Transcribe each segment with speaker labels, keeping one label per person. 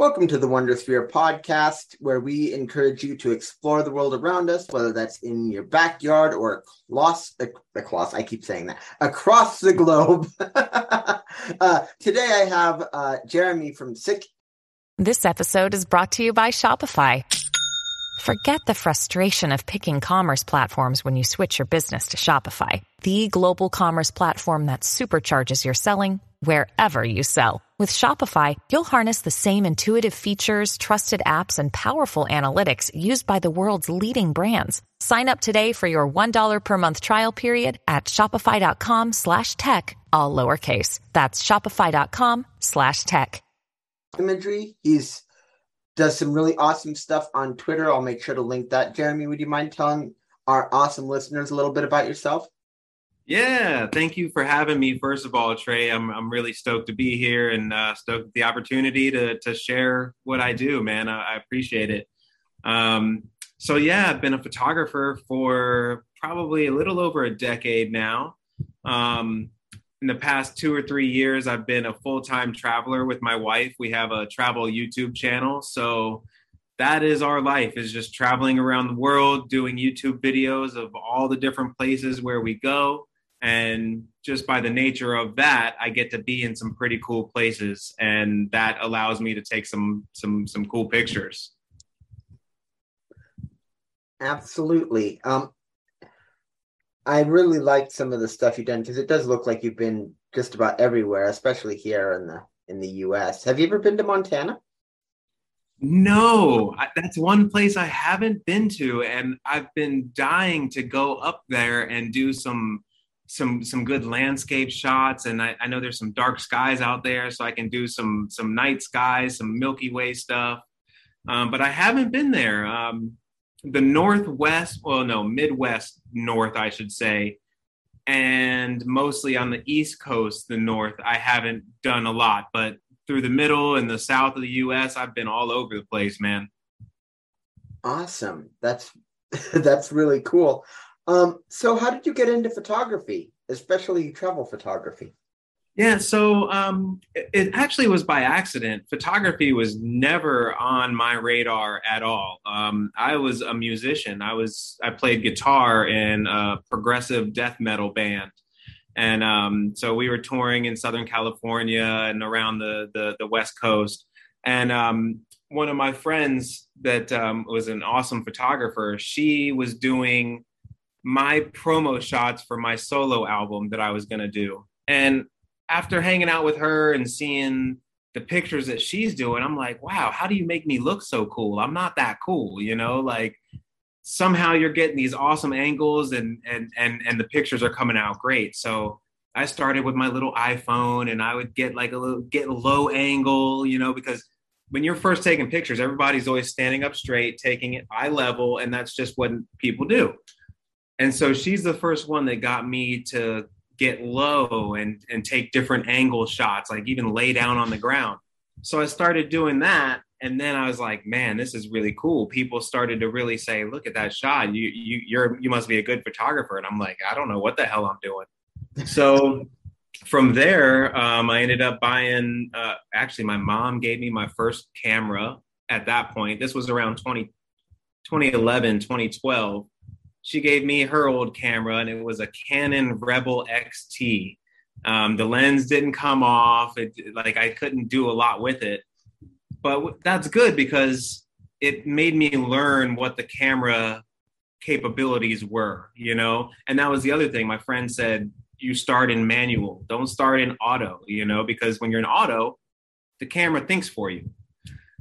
Speaker 1: Welcome to the Wondersphere podcast, where we encourage you to explore the world around us, whether that's in your backyard or across, across I keep saying that, across the globe. uh, today I have uh, Jeremy from Sik.
Speaker 2: This episode is brought to you by Shopify. Forget the frustration of picking commerce platforms when you switch your business to Shopify, the global commerce platform that supercharges your selling wherever you sell. With Shopify, you'll harness the same intuitive features, trusted apps, and powerful analytics used by the world's leading brands. Sign up today for your $1 per month trial period at shopify.com slash tech, all lowercase. That's shopify.com slash tech.
Speaker 1: Imagery. He's does some really awesome stuff on Twitter. I'll make sure to link that. Jeremy, would you mind telling our awesome listeners a little bit about yourself?
Speaker 3: Yeah, thank you for having me. First of all, Trey, I'm I'm really stoked to be here and uh, stoked the opportunity to to share what I do, man. I, I appreciate it. Um, so yeah, I've been a photographer for probably a little over a decade now. Um, in the past two or three years, I've been a full time traveler with my wife. We have a travel YouTube channel, so that is our life is just traveling around the world doing youtube videos of all the different places where we go and just by the nature of that i get to be in some pretty cool places and that allows me to take some some some cool pictures.
Speaker 1: Absolutely. Um i really liked some of the stuff you've done because it does look like you've been just about everywhere especially here in the in the us have you ever been to montana?
Speaker 3: No, that's one place I haven't been to, and I've been dying to go up there and do some some some good landscape shots. And I, I, know there's some dark skies out there so i can do some some night skies some milky way stuff. Um, but i haven't been there. Um, the northwest well no midwest north i should say and mostly on the east coast the north i haven't done a lot. But through the middle and the south of the us i've been all over the place man.
Speaker 1: Awesome. That's that's really cool um, so how did you get into photography, especially travel photography?
Speaker 3: Yeah, so um, it, actually was by accident. Photography was never on my radar at all. Um, I was a musician. I was I played guitar in a progressive death metal band, and um, so we were touring in Southern California and around the the, the West Coast. And um, one of my friends that um, was an awesome photographer, she was doing my promo shots for my solo album that I was going to do. And after hanging out with her and seeing the pictures that she's doing, I'm like, wow, how do you make me look so cool? I'm not that cool, you know, like somehow you're getting these awesome angles and and and and the pictures are coming out great. So I started with my little iPhone and I would get like a little get low angle, you know, because when you're first taking pictures, everybody's always standing up straight, taking it eye level, and that's just what people do. And so she's the first one that got me to get low and and take different angle shots, like even lay down on the ground. So I started doing that, and then I was like, man, this is really cool. People started to really say, look at that shot. You you you're you must be a good photographer. And I'm like, I don't know what the hell I'm doing. So from there, um, I ended up buying. Uh, actually, my mom gave me my first camera at that point. This was around 20, 2011, 2012 she gave me her old camera, and it was a Canon Rebel XT. Um, the lens didn't come off. It, like I couldn't do a lot with it, but that's good because it made me learn what the camera capabilities were, you know. And that was the other thing. My friend said, "You start in manual. Don't start in auto." You know, because when you're in auto, the camera thinks for you.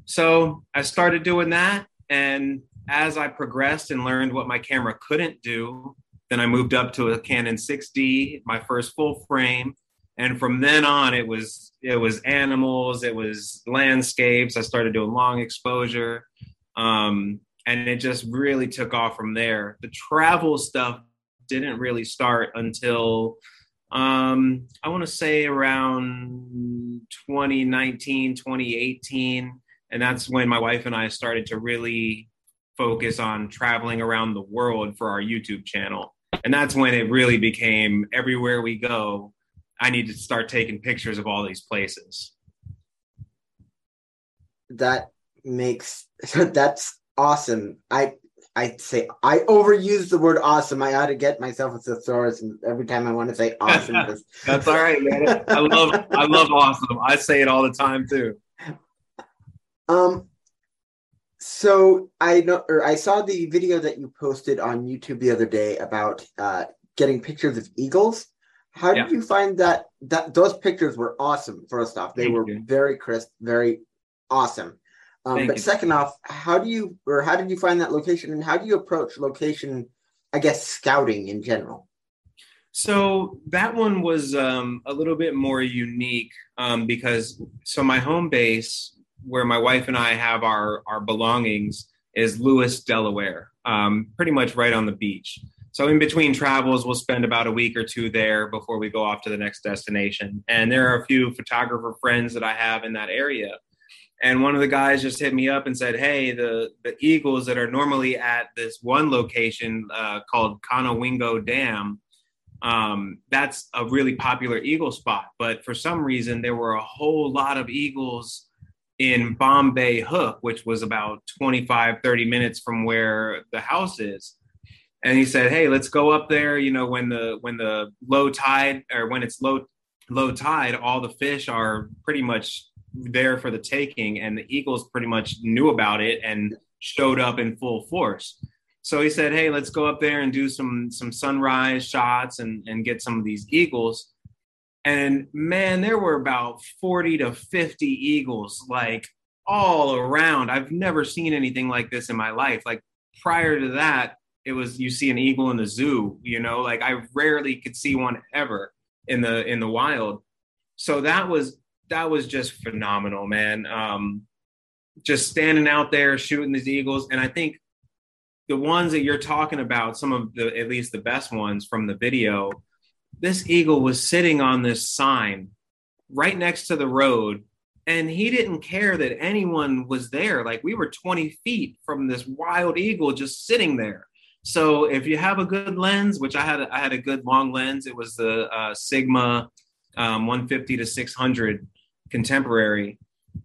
Speaker 3: So I started doing that, and as I progressed and learned what my camera couldn't do, then I moved up to a Canon 6D, my first full frame. And from then on, it was it was animals, it was landscapes. I started doing long exposure, um, and it just really took off from there. The travel stuff didn't really start until um, I want to say around 2019, 2018. And that's when my wife and I started to really focus on traveling around the world for our YouTube channel. And that's when it really became everywhere we go, I need to start taking pictures of all these places.
Speaker 1: that makes that's awesome. I I say I overuse the word awesome. I ought to get myself a thesaurus, every time I want to say awesome,
Speaker 3: that's all right, man. I love I love awesome. I say it all the time too.
Speaker 1: Um, so I know, or I saw the video that you posted on YouTube the other day about uh, getting pictures of eagles. How did yeah. you find that? That those pictures were awesome. First off, they Thank were you. very crisp, very awesome. Um, but you. second off, how do you or how did you find that location, and how do you approach location? I guess scouting in general.
Speaker 3: So that one was um, a little bit more unique um, because so my home base, where my wife and I have our our belongings, is Lewes, Delaware, um, pretty much right on the beach. So in between travels, we'll spend about a week or two there before we go off to the next destination. And there are a few photographer friends that I have in that area and one of the guys just hit me up and said, "Hey, the the eagles that are normally at this one location uh, called Conowingo Dam, um, that's a really popular eagle spot. But for some reason, there were a whole lot of eagles in Bombay Hook, which was about 25, 30 minutes from where the house is." And he said, "Hey, let's go up there. You know, when the when the low tide or when it's low low tide, all the fish are pretty much there for the taking, and the Eagles pretty much knew about it and showed up in full force. So he said, "Hey, let's go up there and do some some sunrise shots and and get some of these eagles." And man, there were about 40 to 50 eagles like all around. I've never seen anything like this in my life. Like prior to that, it was you see an eagle in the zoo, you know, like I rarely could see one ever in the in the wild. So that was that was just phenomenal, man. Um, just standing out there shooting these eagles, and I think the ones that you're talking about, some of the at least the best ones from the video, this eagle was sitting on this sign right next to the road, and he didn't care that anyone was there. Like we were 20 feet from this wild eagle just sitting there. So if you have a good lens, which I had, I had a good long lens. It was the uh, Sigma um, 150 to 600 contemporary.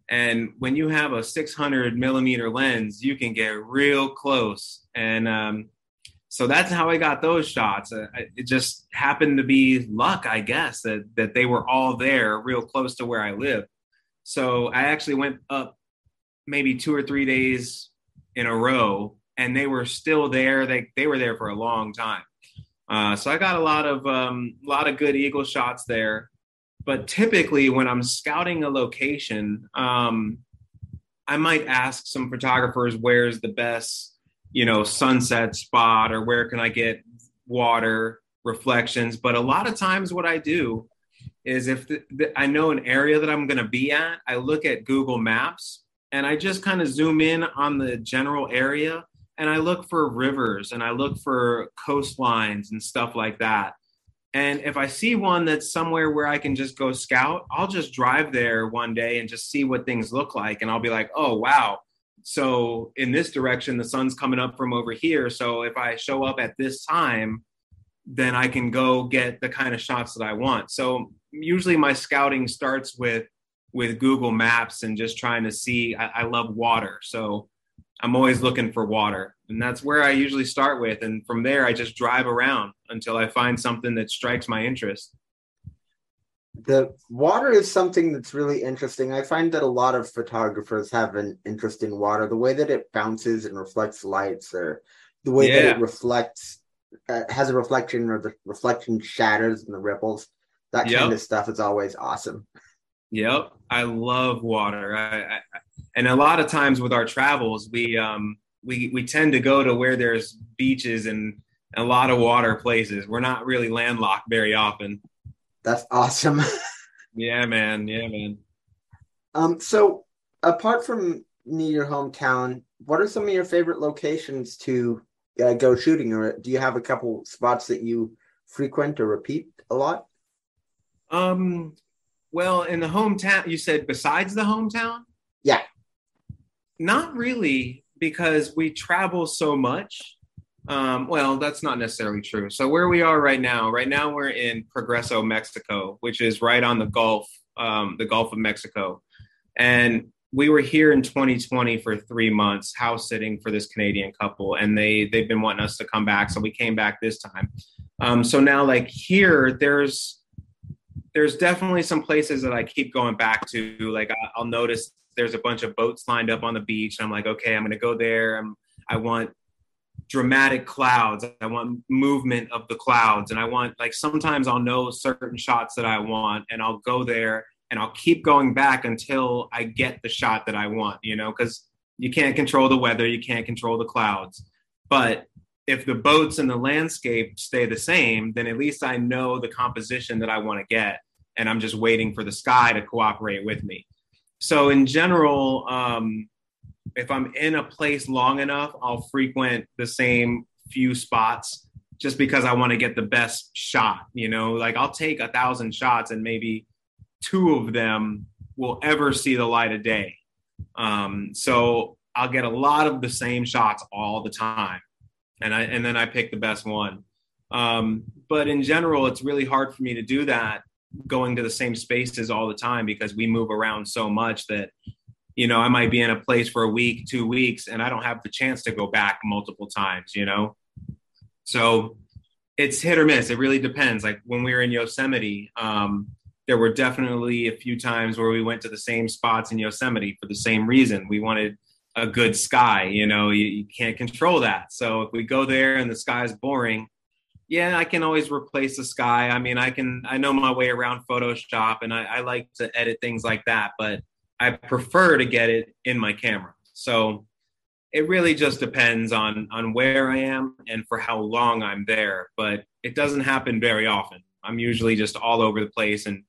Speaker 3: And when you have a 600 millimeter lens, you can get real close. And um, so that's how I got those shots. Uh, it just happened to be luck, I guess, that that they were all there, real close to where I live. So I actually went up maybe two or three days in a row, and they were still there. They they were there for a long time. Uh, so I got a lot of um, lot of good eagle shots there but typically when i'm scouting a location um, i might ask some photographers where's the best you know sunset spot or where can i get water reflections but a lot of times what i do is if the, the, i know an area that i'm going to be at i look at google maps and i just kind of zoom in on the general area and i look for rivers and i look for coastlines and stuff like that and if I see one that's somewhere where I can just go scout, I'll just drive there one day and just see what things look like. And I'll be like, oh, wow. So in this direction, the sun's coming up from over here. So if I show up at this time, then I can go get the kind of shots that I want. So usually my scouting starts with with Google Maps and just trying to see. I, I love water, so I'm always looking for water. And that's where I usually start with. And from there, I just drive around until I find something that strikes my interest.
Speaker 1: The water is something that's really interesting. I find that a lot of photographers have an interest in water, the way that it bounces and reflects lights, or the way yeah. that it reflects, uh, has a reflection, or the reflection shatters and the ripples. That yep. kind of stuff is always awesome.
Speaker 3: Yep, I love water. I, I, and a lot of times with our travels, we um, we we tend to go to where there's beaches and a lot of water places. We're not really landlocked very often.
Speaker 1: That's awesome.
Speaker 3: yeah, man. Yeah, man.
Speaker 1: Um, so apart from near your hometown, what are some of your favorite locations to uh, go shooting, or do you have a couple spots that you frequent or repeat a lot?
Speaker 3: Um, well, in the hometown, you said besides the hometown.
Speaker 1: Yeah.
Speaker 3: Not really because we travel so much. Um, well, that's not necessarily true. So where we are right now, right now we're in Progreso, Mexico, which is right on the Gulf, um, the Gulf of Mexico, and we were here in 2020 for three months, house sitting for this Canadian couple, and they they've been wanting us to come back, so we came back this time. Um, so now, like here, there's there's definitely some places that I keep going back to. Like I'll notice there's a bunch of boats lined up on the beach. And I'm like, okay, I'm gonna go there. I'm, I want dramatic clouds. I want movement of the clouds, and I want like sometimes I'll know certain shots that I want, and I'll go there and I'll keep going back until I get the shot that I want, you know, because you can't control the weather, you can't control the clouds. But if the boats and the landscape stay the same, then at least I know the composition that I want to get. And I'm just waiting for the sky to cooperate with me. So, in general, um, if I'm in a place long enough, I'll frequent the same few spots just because I want to get the best shot. You know, like I'll take a thousand shots and maybe two of them will ever see the light of day. Um, so I'll get a lot of the same shots all the time, and I and then I pick the best one. Um, but in general, it's really hard for me to do that going to the same spaces all the time because we move around so much that you know I might be in a place for a week, two weeks, and I don't have the chance to go back multiple times. You know, so it's hit or miss. It really depends. Like when we were in Yosemite. Um, there were definitely a few times where we went to the same spots in Yosemite for the same reason. We wanted a good sky. You know, you, you can't control that. So if we go there and the sky is boring, yeah, I can always replace the sky. I mean, I can, I know my way around Photoshop and I, I like to edit things like that, but I prefer to get it in my camera. So it really just depends on on where I am and for how long I'm there. But it doesn't happen very often. I'm usually just all over the place and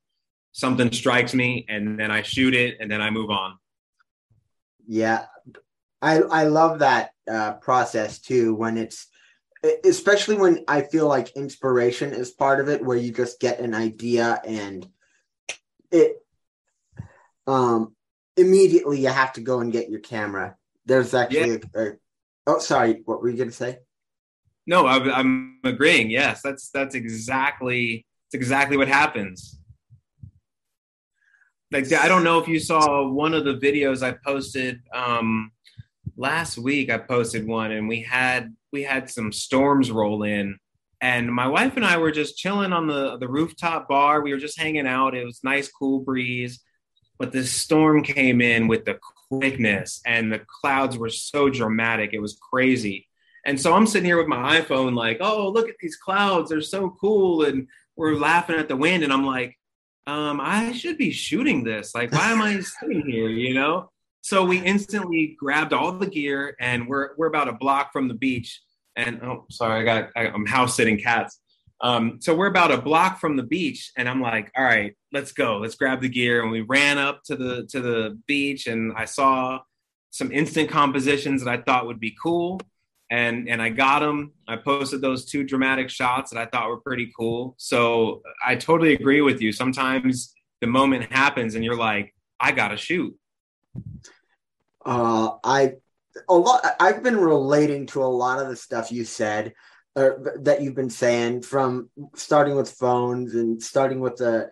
Speaker 3: something strikes me and then I shoot it and then I move on.
Speaker 1: Yeah. I I love that uh, process too when it's especially when I feel like inspiration is part of it where you just get an idea and it um immediately you have to go and get your camera. There's actually yeah. a, a, oh sorry, what were you going to say?
Speaker 3: No, I, I'm agreeing. Yes, that's that's exactly that's exactly what happens like I don't know if you saw one of the videos I posted um, last week. I posted one, and we had we had some storms roll in, and my wife and I were just chilling on the the rooftop bar. We were just hanging out. It was nice, cool breeze, but the storm came in with the quickness, and the clouds were so dramatic. It was crazy. And so I'm sitting here with my iPhone, like, oh, look at these clouds. They're so cool. And we're laughing at the wind. And I'm like, um, I should be shooting this. Like, why am I sitting here? You know? So we instantly grabbed all the gear and we're we're about a block from the beach. And oh, sorry, I got I, I'm house sitting cats. Um, so we're about a block from the beach, and I'm like, all right, let's go, let's grab the gear. And we ran up to the to the beach, and I saw some instant compositions that I thought would be cool and and I got them. I posted those two dramatic shots that I thought were pretty cool. So I totally agree with you. Sometimes the moment happens and you're like, I gotta shoot.
Speaker 1: Uh, I a lot. I've been relating to a lot of the stuff you said. Uh, that you've been saying from starting with phones and starting with the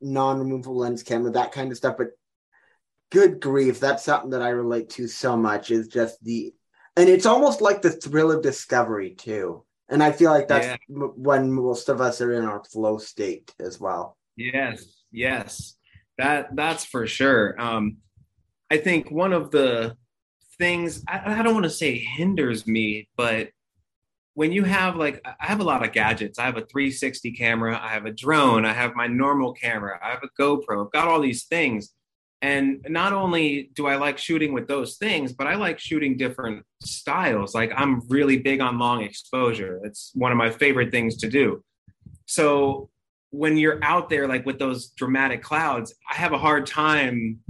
Speaker 1: non-removable lens camera, that kind of stuff. But good grief, that's something that I relate to so much. Is just the and it's almost like the thrill of discovery too and i feel like that's yeah. when most of us are in our flow state as well
Speaker 3: yes yes that that's for sure um i think one of the things i, I don't want to say hinders me but when you have like i have a lot of gadgets i have a 360 camera i have a drone i have my normal camera i have a gopro i've got all these things and not only do I like shooting with those things, but I like shooting different styles. Like I'm really big on long exposure. It's one of my favorite things to do. So when you're out there, like with those dramatic clouds, I have a hard time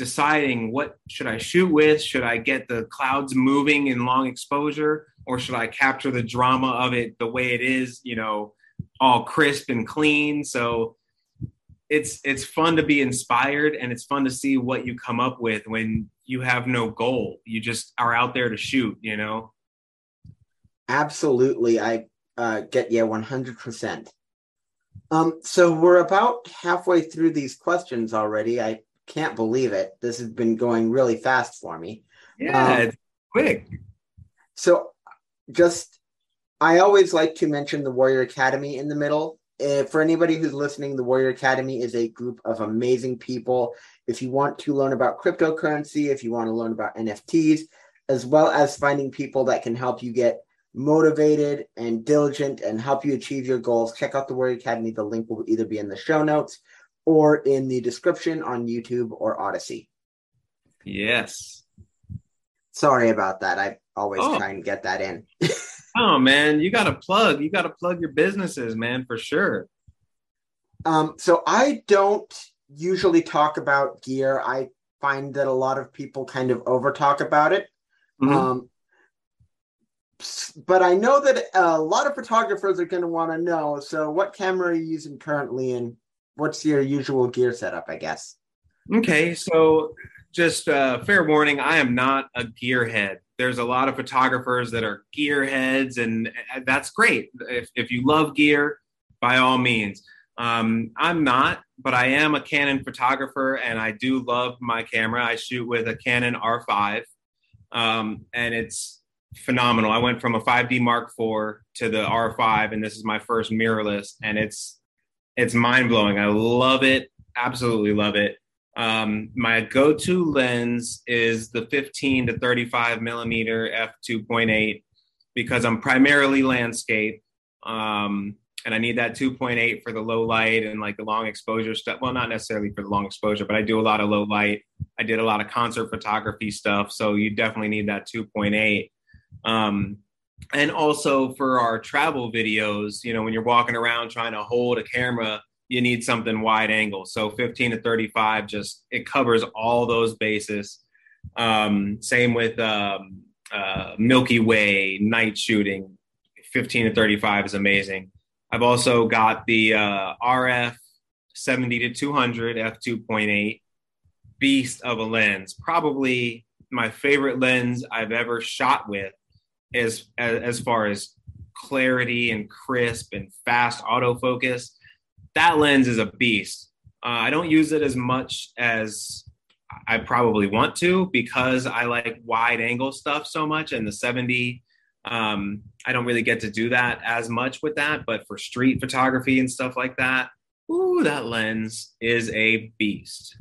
Speaker 3: deciding what should I shoot with? Should I get the clouds moving in long exposure or should I capture the drama of it the way it is, you know, all crisp and clean? So it's it's fun to be inspired and it's fun to see what you come up with when you have no goal you just are out there to shoot you know
Speaker 1: absolutely i uh, get yeah, 100% um, so we're about halfway through these questions already i can't believe it. This has been going really fast for me.
Speaker 3: Yeah, um, it's quick.
Speaker 1: So, just I always like to mention the Warrior Academy in the middle. Uh, for anybody who's listening, the Warrior Academy is a group of amazing people. If you want to learn about cryptocurrency, if you want to learn about NFTs, as well as finding people that can help you get motivated and diligent and help you achieve your goals, check out the Warrior Academy. The link will either be in the show notes or in the description on YouTube or Odysee.
Speaker 3: Yes.
Speaker 1: Sorry about that. I always oh. try and get that in.
Speaker 3: oh man, you got to plug. You got to plug your businesses, man, for sure.
Speaker 1: Um, so I don't usually talk about gear. I find that a lot of people kind of over talk about it. Mm-hmm. Um, but I know that a lot of photographers are going to want to know. So, what camera are you using currently, and what's your usual gear setup? I guess.
Speaker 3: Okay, so just uh, fair warning: I am not a gearhead. There's a lot of photographers that are gearheads, and uh, that's great. If if you love gear, by all means. Um, I'm not, but I am a Canon photographer, and I do love my camera. I shoot with a Canon R5, um, and it's phenomenal. I went from a 5D Mark IV to the R5, and this is my first mirrorless, and it's it's mind blowing. I love it, absolutely love it. Um, my go-to lens is the 15 to 35 millimeter f 2.8 because I'm primarily landscape. Um, and I need that 2.8 for the low light and like the long exposure stuff. Well, not necessarily for the long exposure, but I do a lot of low light. I did a lot of concert photography stuff, so you definitely need that 2.8. Um, and also for our travel videos, you know, when you're walking around trying to hold a camera, you need something wide angle. So 15 to 35 just it covers all those bases. Um, same with um, uh, Milky Way night shooting. 15 to 35 is amazing. I've also got the uh, RF 70 to 200 f2.8 beast of a lens. Probably my favorite lens I've ever shot with as as far as clarity and crisp and fast autofocus. That lens is a beast. Uh, I don't use it as much as I probably want to because I like wide angle stuff so much and the 70 um, I don't really get to do that as much with that, but for street photography and stuff like that, ooh, that lens is a beast.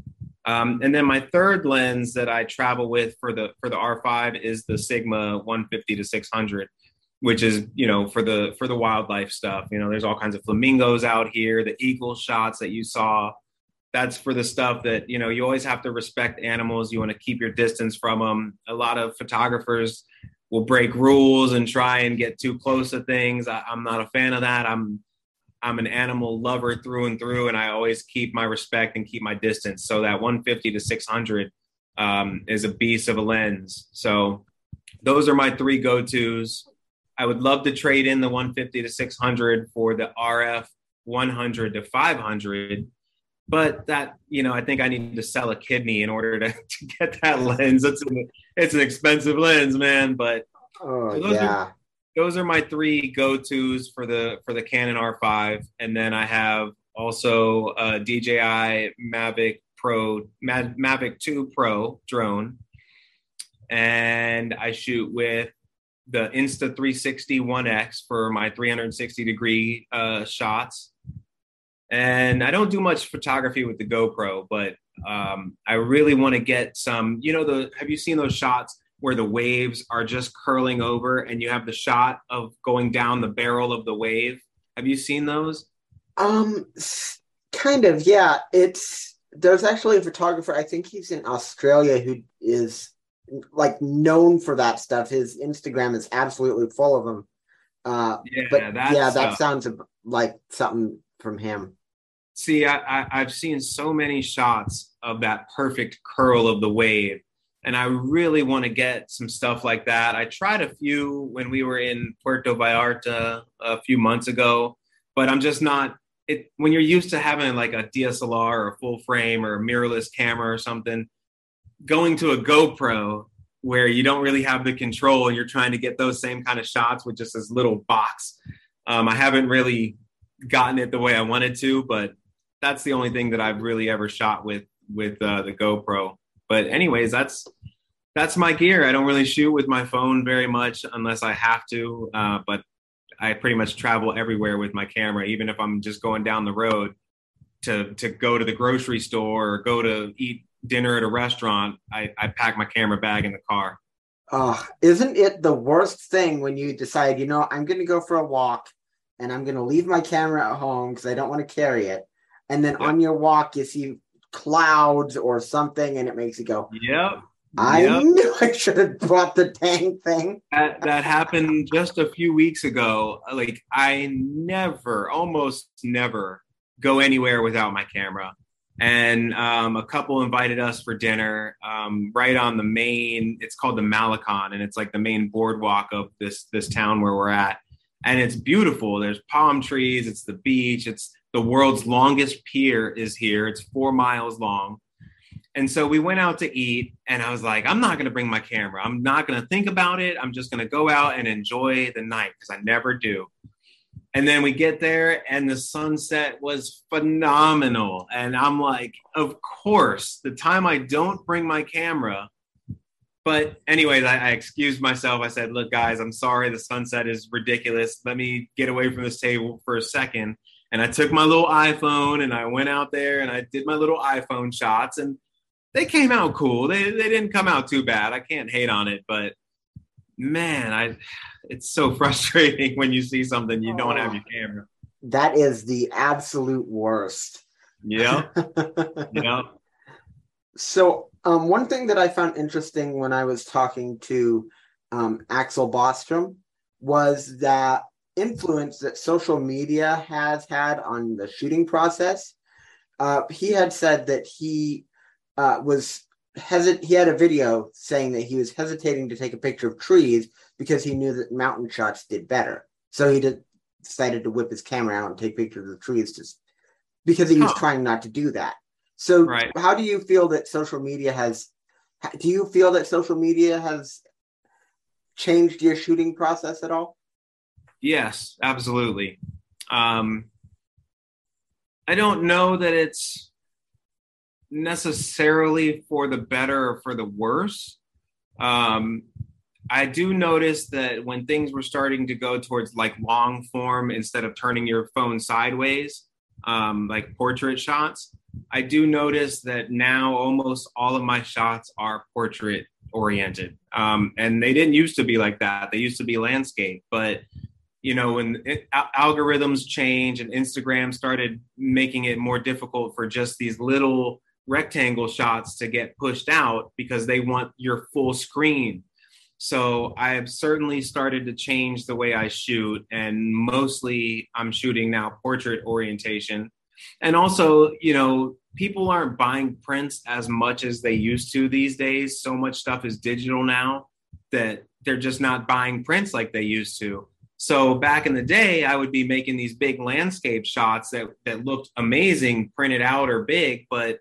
Speaker 3: Um, and then my third lens that I travel with for the for the R5 is the Sigma 150 to 600, which is you know for the for the wildlife stuff. You know, there's all kinds of flamingos out here, the eagle shots that you saw. That's for the stuff that you know you always have to respect animals. You want to keep your distance from them. A lot of photographers will break rules and try and get too close to things. I, I'm not a fan of that. I'm I'm an animal lover through and through, and I always keep my respect and keep my distance. So that 150 to 600 um, is a beast of a lens. So those are my three go tos. I would love to trade in the 150 to 600 for the RF 100 to 500 but that you know i think i need to sell a kidney in order to, to get that lens it's an, it's an expensive lens man but
Speaker 1: oh, so those, yeah.
Speaker 3: are, those are my three go-to's for the for the canon r5 and then i have also a dji mavic pro mavic 2 pro drone and i shoot with the insta 360 1x for my 360 degree uh, shots and I don't do much photography with the GoPro, but um, I really want to get some. You know, the have you seen those shots where the waves are just curling over, and you have the shot of going down the barrel of the wave? Have you seen those?
Speaker 1: Um, kind of. Yeah, it's there's actually a photographer. I think he's in Australia who is like known for that stuff. His Instagram is absolutely full of them. Uh, yeah, but yeah, that uh, sounds like something from him.
Speaker 3: See, I, I, have seen so many shots of that perfect curl of the wave, and I really want to get some stuff like that. I tried a few when we were in Puerto Vallarta a few months ago, but I'm just not. It when you're used to having like a DSLR or a full frame or a mirrorless camera or something, going to a GoPro where you don't really have the control and you're trying to get those same kind of shots with just this little box. Um, I haven't really gotten it the way I wanted to, but that's the only thing that I've really ever shot with with uh, the GoPro. But anyways, that's that's my gear. I don't really shoot with my phone very much unless I have to. Uh, but I pretty much travel everywhere with my camera, even if I'm just going down the road to to go to the grocery store or go to eat dinner at a restaurant. I, I pack my camera bag in the car.
Speaker 1: Oh, isn't it the worst thing when you decide, you know, I'm going to go for a walk and I'm going to leave my camera at home because I don't want to carry it. And then yep. on your walk, you see clouds or something and it makes you go,
Speaker 3: Yep.
Speaker 1: I yep. knew I should have brought the dang thing.
Speaker 3: That, that happened just a few weeks ago. Like, I never, almost never go anywhere without my camera and um, a couple invited us for dinner um, right on the main it's called the malecon and it's like the main boardwalk of this this town where we're at and it's beautiful there's palm trees it's the beach it's the world's longest pier is here it's four miles long and so we went out to eat and i was like i'm not going to bring my camera i'm not going to think about it i'm just going to go out and enjoy the night because i never do and then we get there, and the sunset was phenomenal. And I'm like, of course, the time I don't bring my camera. But, anyways, I, I excused myself. I said, look, guys, I'm sorry. The sunset is ridiculous. Let me get away from this table for a second. And I took my little iPhone and I went out there and I did my little iPhone shots. And they came out cool. They, they didn't come out too bad. I can't hate on it, but man, I it's so frustrating when you see something you oh, don't have your camera.
Speaker 1: That is the absolute worst.
Speaker 3: Yeah. yeah.
Speaker 1: So, um, one thing that I found interesting when I was talking to um, Axel Bostrom was that influence that social media has had on the shooting process. Uh, he had said that he uh, was hesit- he had a video saying that he was hesitating to take a picture of trees because he knew that mountain shots did better. So he did, decided to whip his camera out and take pictures of the trees just because he was trying not to do that. So right. how do you feel that social media has do you feel that social media has changed your shooting process at all?
Speaker 3: Yes, absolutely. Um, I don't know that it's necessarily for the better or for the worse. Um, I do notice that when things were starting to go towards like long form instead of turning your phone sideways, um, like portrait shots, I do notice that now almost all of my shots are portrait oriented. Um, and they didn't used to be like that. They used to be landscape, but you know, when it, algorithms change and Instagram started making it more difficult for just these little rectangle shots to get pushed out because they want your full screen. So I have certainly started to change the way I shoot, and mostly I'm shooting now portrait orientation. And also, you know, people aren't buying prints as much as they used to these days. So much stuff is digital now that they're just not buying prints like they used to. So back in the day, I would be making these big landscape shots that that looked amazing printed out or big, but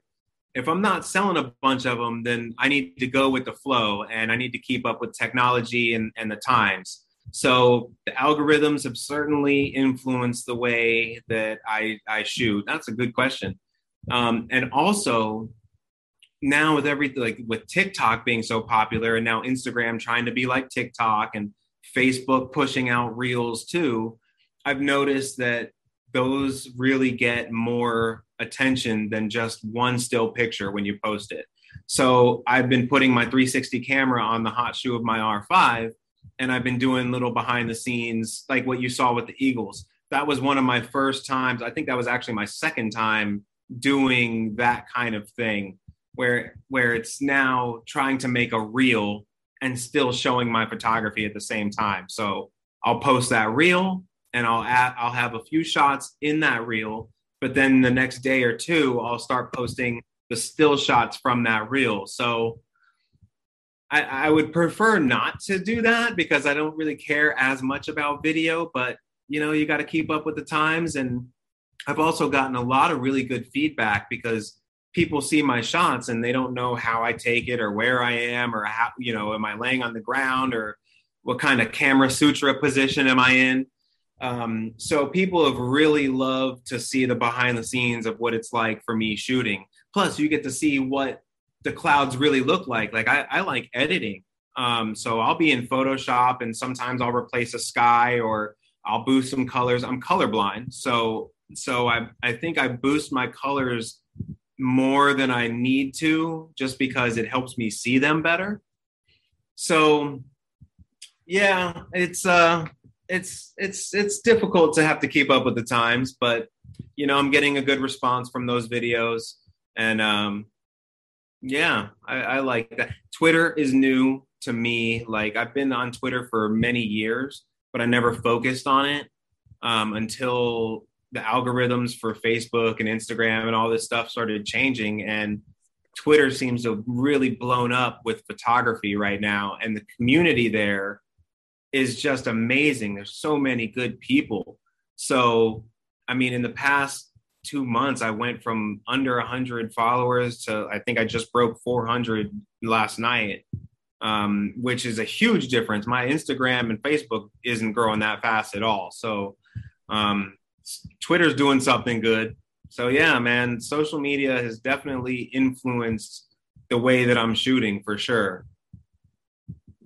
Speaker 3: if I'm not selling a bunch of them, then I need to go with the flow and I need to keep up with technology and, and the times. So the algorithms have certainly influenced the way that I, I shoot. That's a good question. Um, and also now with everything like with TikTok being so popular and now Instagram trying to be like TikTok and Facebook pushing out reels too, I've noticed that those really get more attention than just one still picture when you post it. So I've been putting my 360 camera on the hot shoe of my R5 and I've been doing little behind the scenes like what you saw with the Eagles. That was one of my first times. I think that was actually my second time doing that kind of thing where where it's now trying to make a reel and still showing my photography at the same time. So I'll post that reel and I'll add, I'll have a few shots in that reel but then the next day or two i'll start posting the still shots from that reel so I, I, would prefer not to do that because i don't really care as much about video but you know you got to keep up with the times and i've also gotten a lot of really good feedback because people see my shots and they don't know how i take it or where i am or how you know am i laying on the ground or what kind of camera sutra position am i in um, so people have really loved to see the behind the scenes of what it's like for me shooting. plus you get to see what the clouds really look like. Like I, I like editing. Um, so I'll be in Photoshop and sometimes I'll replace a sky or I'll boost some colors. I'm colorblind. So so I I think I boost my colors more than I need to just because it helps me see them better. So yeah, it's uh it's it's it's difficult to have to keep up with the times, but you know, I'm getting a good response from those videos and um yeah, I, I like that. Twitter is new to me. Like I've been on Twitter for many years, but I never focused on it um, until the algorithms for Facebook and Instagram and all this stuff started changing. And Twitter seems to have really blown up with photography right now. And the community there is just amazing. There's so many good people. So, I mean, in the past two months, I went from under 100 followers to I think I just broke 400 last night, um, which is a huge difference. My Instagram and Facebook isn't growing that fast at all. So, um, Twitter's doing something good. So yeah, man, social media has definitely influenced the way that I'm shooting for sure.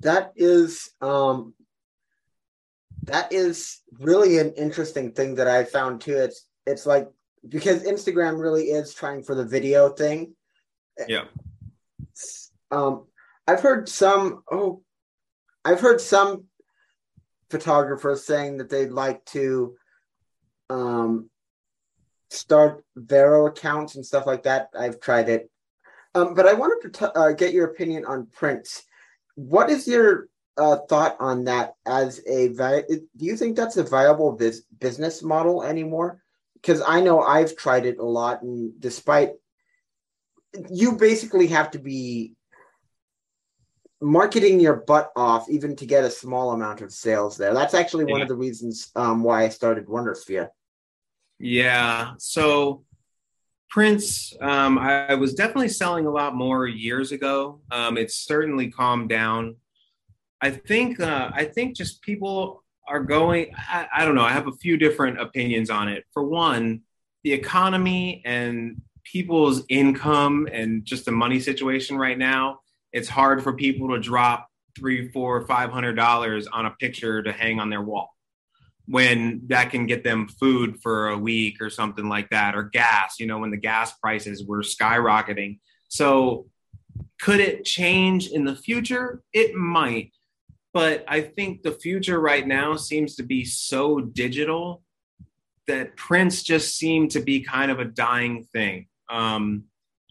Speaker 1: That is um that is really an interesting thing that I found too. It's it's like because Instagram really is trying for the video thing.
Speaker 3: Yeah.
Speaker 1: Um I've heard some oh I've heard some photographers saying that they'd like to um, start Vero accounts and stuff like that. I've tried it, um, but I wanted to t- uh, get your opinion on prints. What is your uh, thought on that? As a vi- do you think that's a viable biz- business model anymore? Because I know I've tried it a lot, and despite you basically have to be marketing your butt off even to get a small amount of sales there. That's actually one of the reasons um, why I started Wondersphere.
Speaker 3: Yeah. So prints, um, I, was definitely selling a lot more years ago. Um, it's certainly calmed down. I think uh, I think just people are going. I, I don't know. I have a few different opinions on it. For one, the economy and people's income and just the money situation right now. It's hard for people to drop three, four, five hundred dollars on a picture to hang on their wall when that can get them food for a week or something like that, or gas, you know, when the gas prices were skyrocketing. So, could it change in the future? It might. But I think the future right now seems to be so digital that prints just seem to be kind of a dying thing. Um,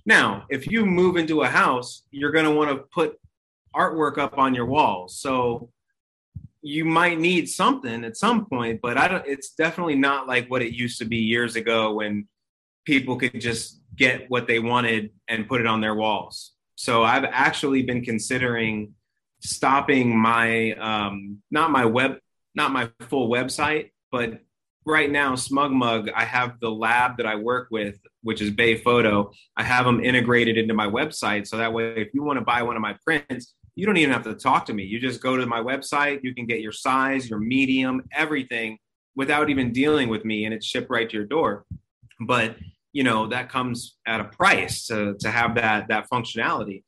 Speaker 3: now, if you move into a house, you're going to want to put artwork up on your walls. So you might need something at some point, but I don't. It's definitely not like what it used to be years ago when people could just get what they wanted and put it on their walls. So I've actually been considering stopping my um, not my web not my full website, but right now SmugMug I have the lab that I work with, which is Bay Photo. I have them integrated into my website, so that way if you want to buy one of my prints, you don't even have to talk to me. You just go to my website, you can get your size, your medium, everything without even dealing with me and it's shipped right to your door. But, you know, that comes at a price to to have that that functionality.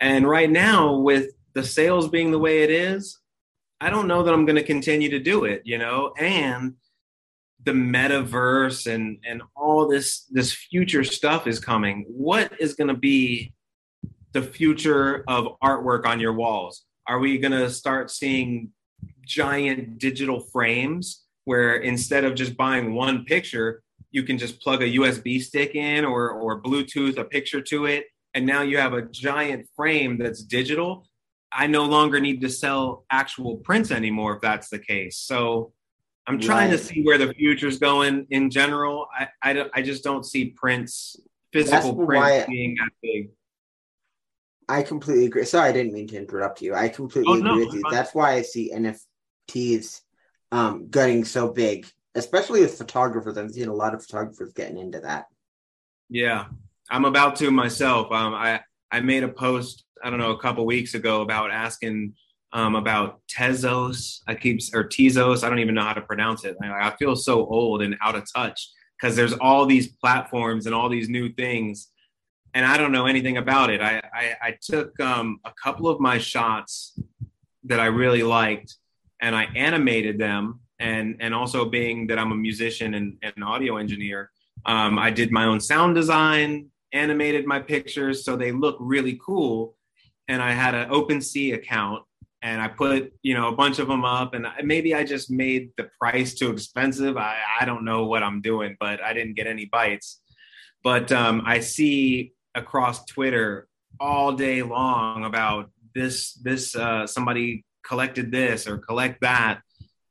Speaker 3: And right now with the sales being the way it is, I don't know that I'm going to continue to do it, you know, and the metaverse and and all this this future stuff is coming. What is going to be the future of artwork on your walls? Are we going to start seeing giant digital frames where instead of just buying one picture, you can just plug a USB stick in or, or Bluetooth a picture to it? And now you have a giant frame that's digital. I no longer need to sell actual prints anymore if that's the case. So I'm trying right. to see where the future's going in general. I, I, I just don't see prints, physical prints being that big.
Speaker 1: I completely agree. Sorry, I didn't mean to interrupt you. I completely oh, agree no, with you. That's why I see NFTs um, getting so big, especially with photographers. I'm seeing a lot of photographers getting into that.
Speaker 3: Yeah, I'm about to myself. Um, I I made a post I don't know a couple weeks ago about asking um, about Tezos. I keep or Tezos. I don't even know how to pronounce it. I, I feel so old and out of touch because there's all these platforms and all these new things and I don't know anything about it. I I, I took um, a couple of my shots that I really liked, and I animated them. And and also being that I'm a musician and, and an audio engineer, um, I did my own sound design, animated my pictures so they look really cool. And I had an OpenSea account and I put, you know, a bunch of them up and maybe I just made the price too expensive. I, I don't know what I'm doing, but I didn't get any bites. But um, I see across Twitter all day long about this, this, uh, somebody collected this or collect that.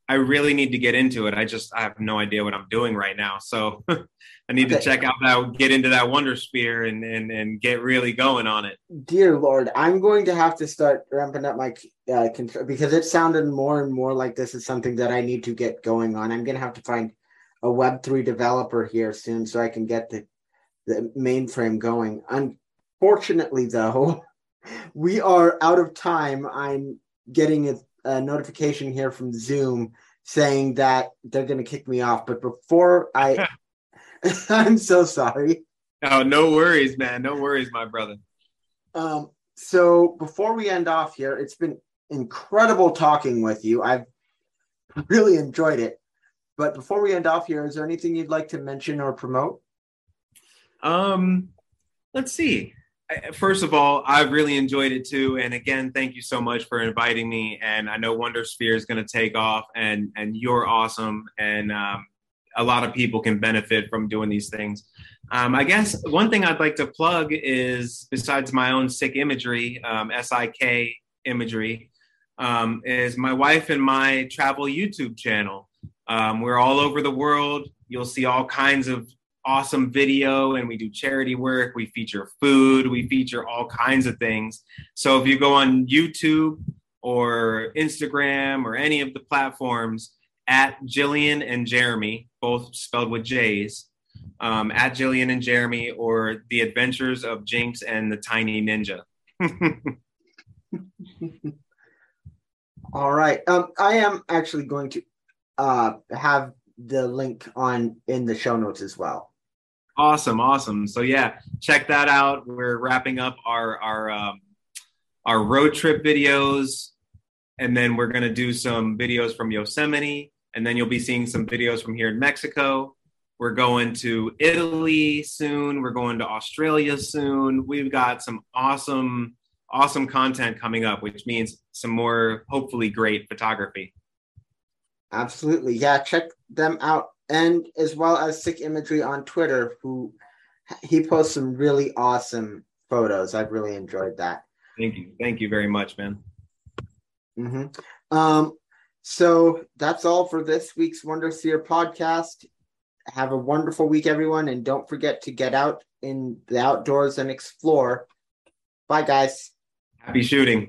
Speaker 3: I really need to get into it. I just I have no idea what I'm doing right now. So I need okay. to check out that get into that wonder sphere and, and and get really going on it.
Speaker 1: Dear Lord, I'm going to have to start ramping up my uh, control because it sounded more and more like this is something that I need to get going on. I'm going to have to find a Web3 developer here soon so I can get the the mainframe going. Unfortunately, though, we are out of time. I'm getting a, a notification here from Zoom saying that they're going to kick me off. But before I, I'm so sorry.
Speaker 3: Oh, no worries, man. No worries, my brother.
Speaker 1: Um, so before we end off here, it's been incredible talking with you. I've really enjoyed it. But before we end off here, is there anything you'd like to mention or promote?
Speaker 3: Um, let's see first of all, I've really enjoyed it too. And again, thank you so much for inviting me. And I know Wonder Sphere is going to take off, and and you're awesome. And um, a lot of people can benefit from doing these things. Um, I guess one thing I'd like to plug is besides my own Sik Imagery, um, SIK imagery, um, is my wife and my travel YouTube channel. Um, we're all over the world. You'll see all kinds of awesome video and we do charity work. We feature food, we feature all kinds of things. So if you go on YouTube or Instagram or any of the platforms at Jillian and Jeremy, both spelled with J's, um, at Jillian and Jeremy, or The Adventures of Jinx and the Tiny Ninja.
Speaker 1: all right. Um, I am actually going to uh, have the link on in the show notes as well.
Speaker 3: Awesome, awesome. So yeah, check that out. We're wrapping up our our um, our road trip videos, and then we're gonna do some videos from Yosemite, and then you'll be seeing some videos from here in Mexico. We're going to Italy soon. We're going to Australia soon. We've got some awesome, awesome content coming up, which means some more, hopefully, great photography.
Speaker 1: Absolutely. Yeah, check them out and as well as Sik Imagery on Twitter, who he posts some really awesome photos. I've really enjoyed that.
Speaker 3: Thank you. Thank you very much, man.
Speaker 1: Mm-hmm. Um, so that's all for this week's Wonder Sphere podcast. Have a wonderful week, everyone, and don't forget to get out in the outdoors and explore. Bye, guys.
Speaker 3: Happy shooting.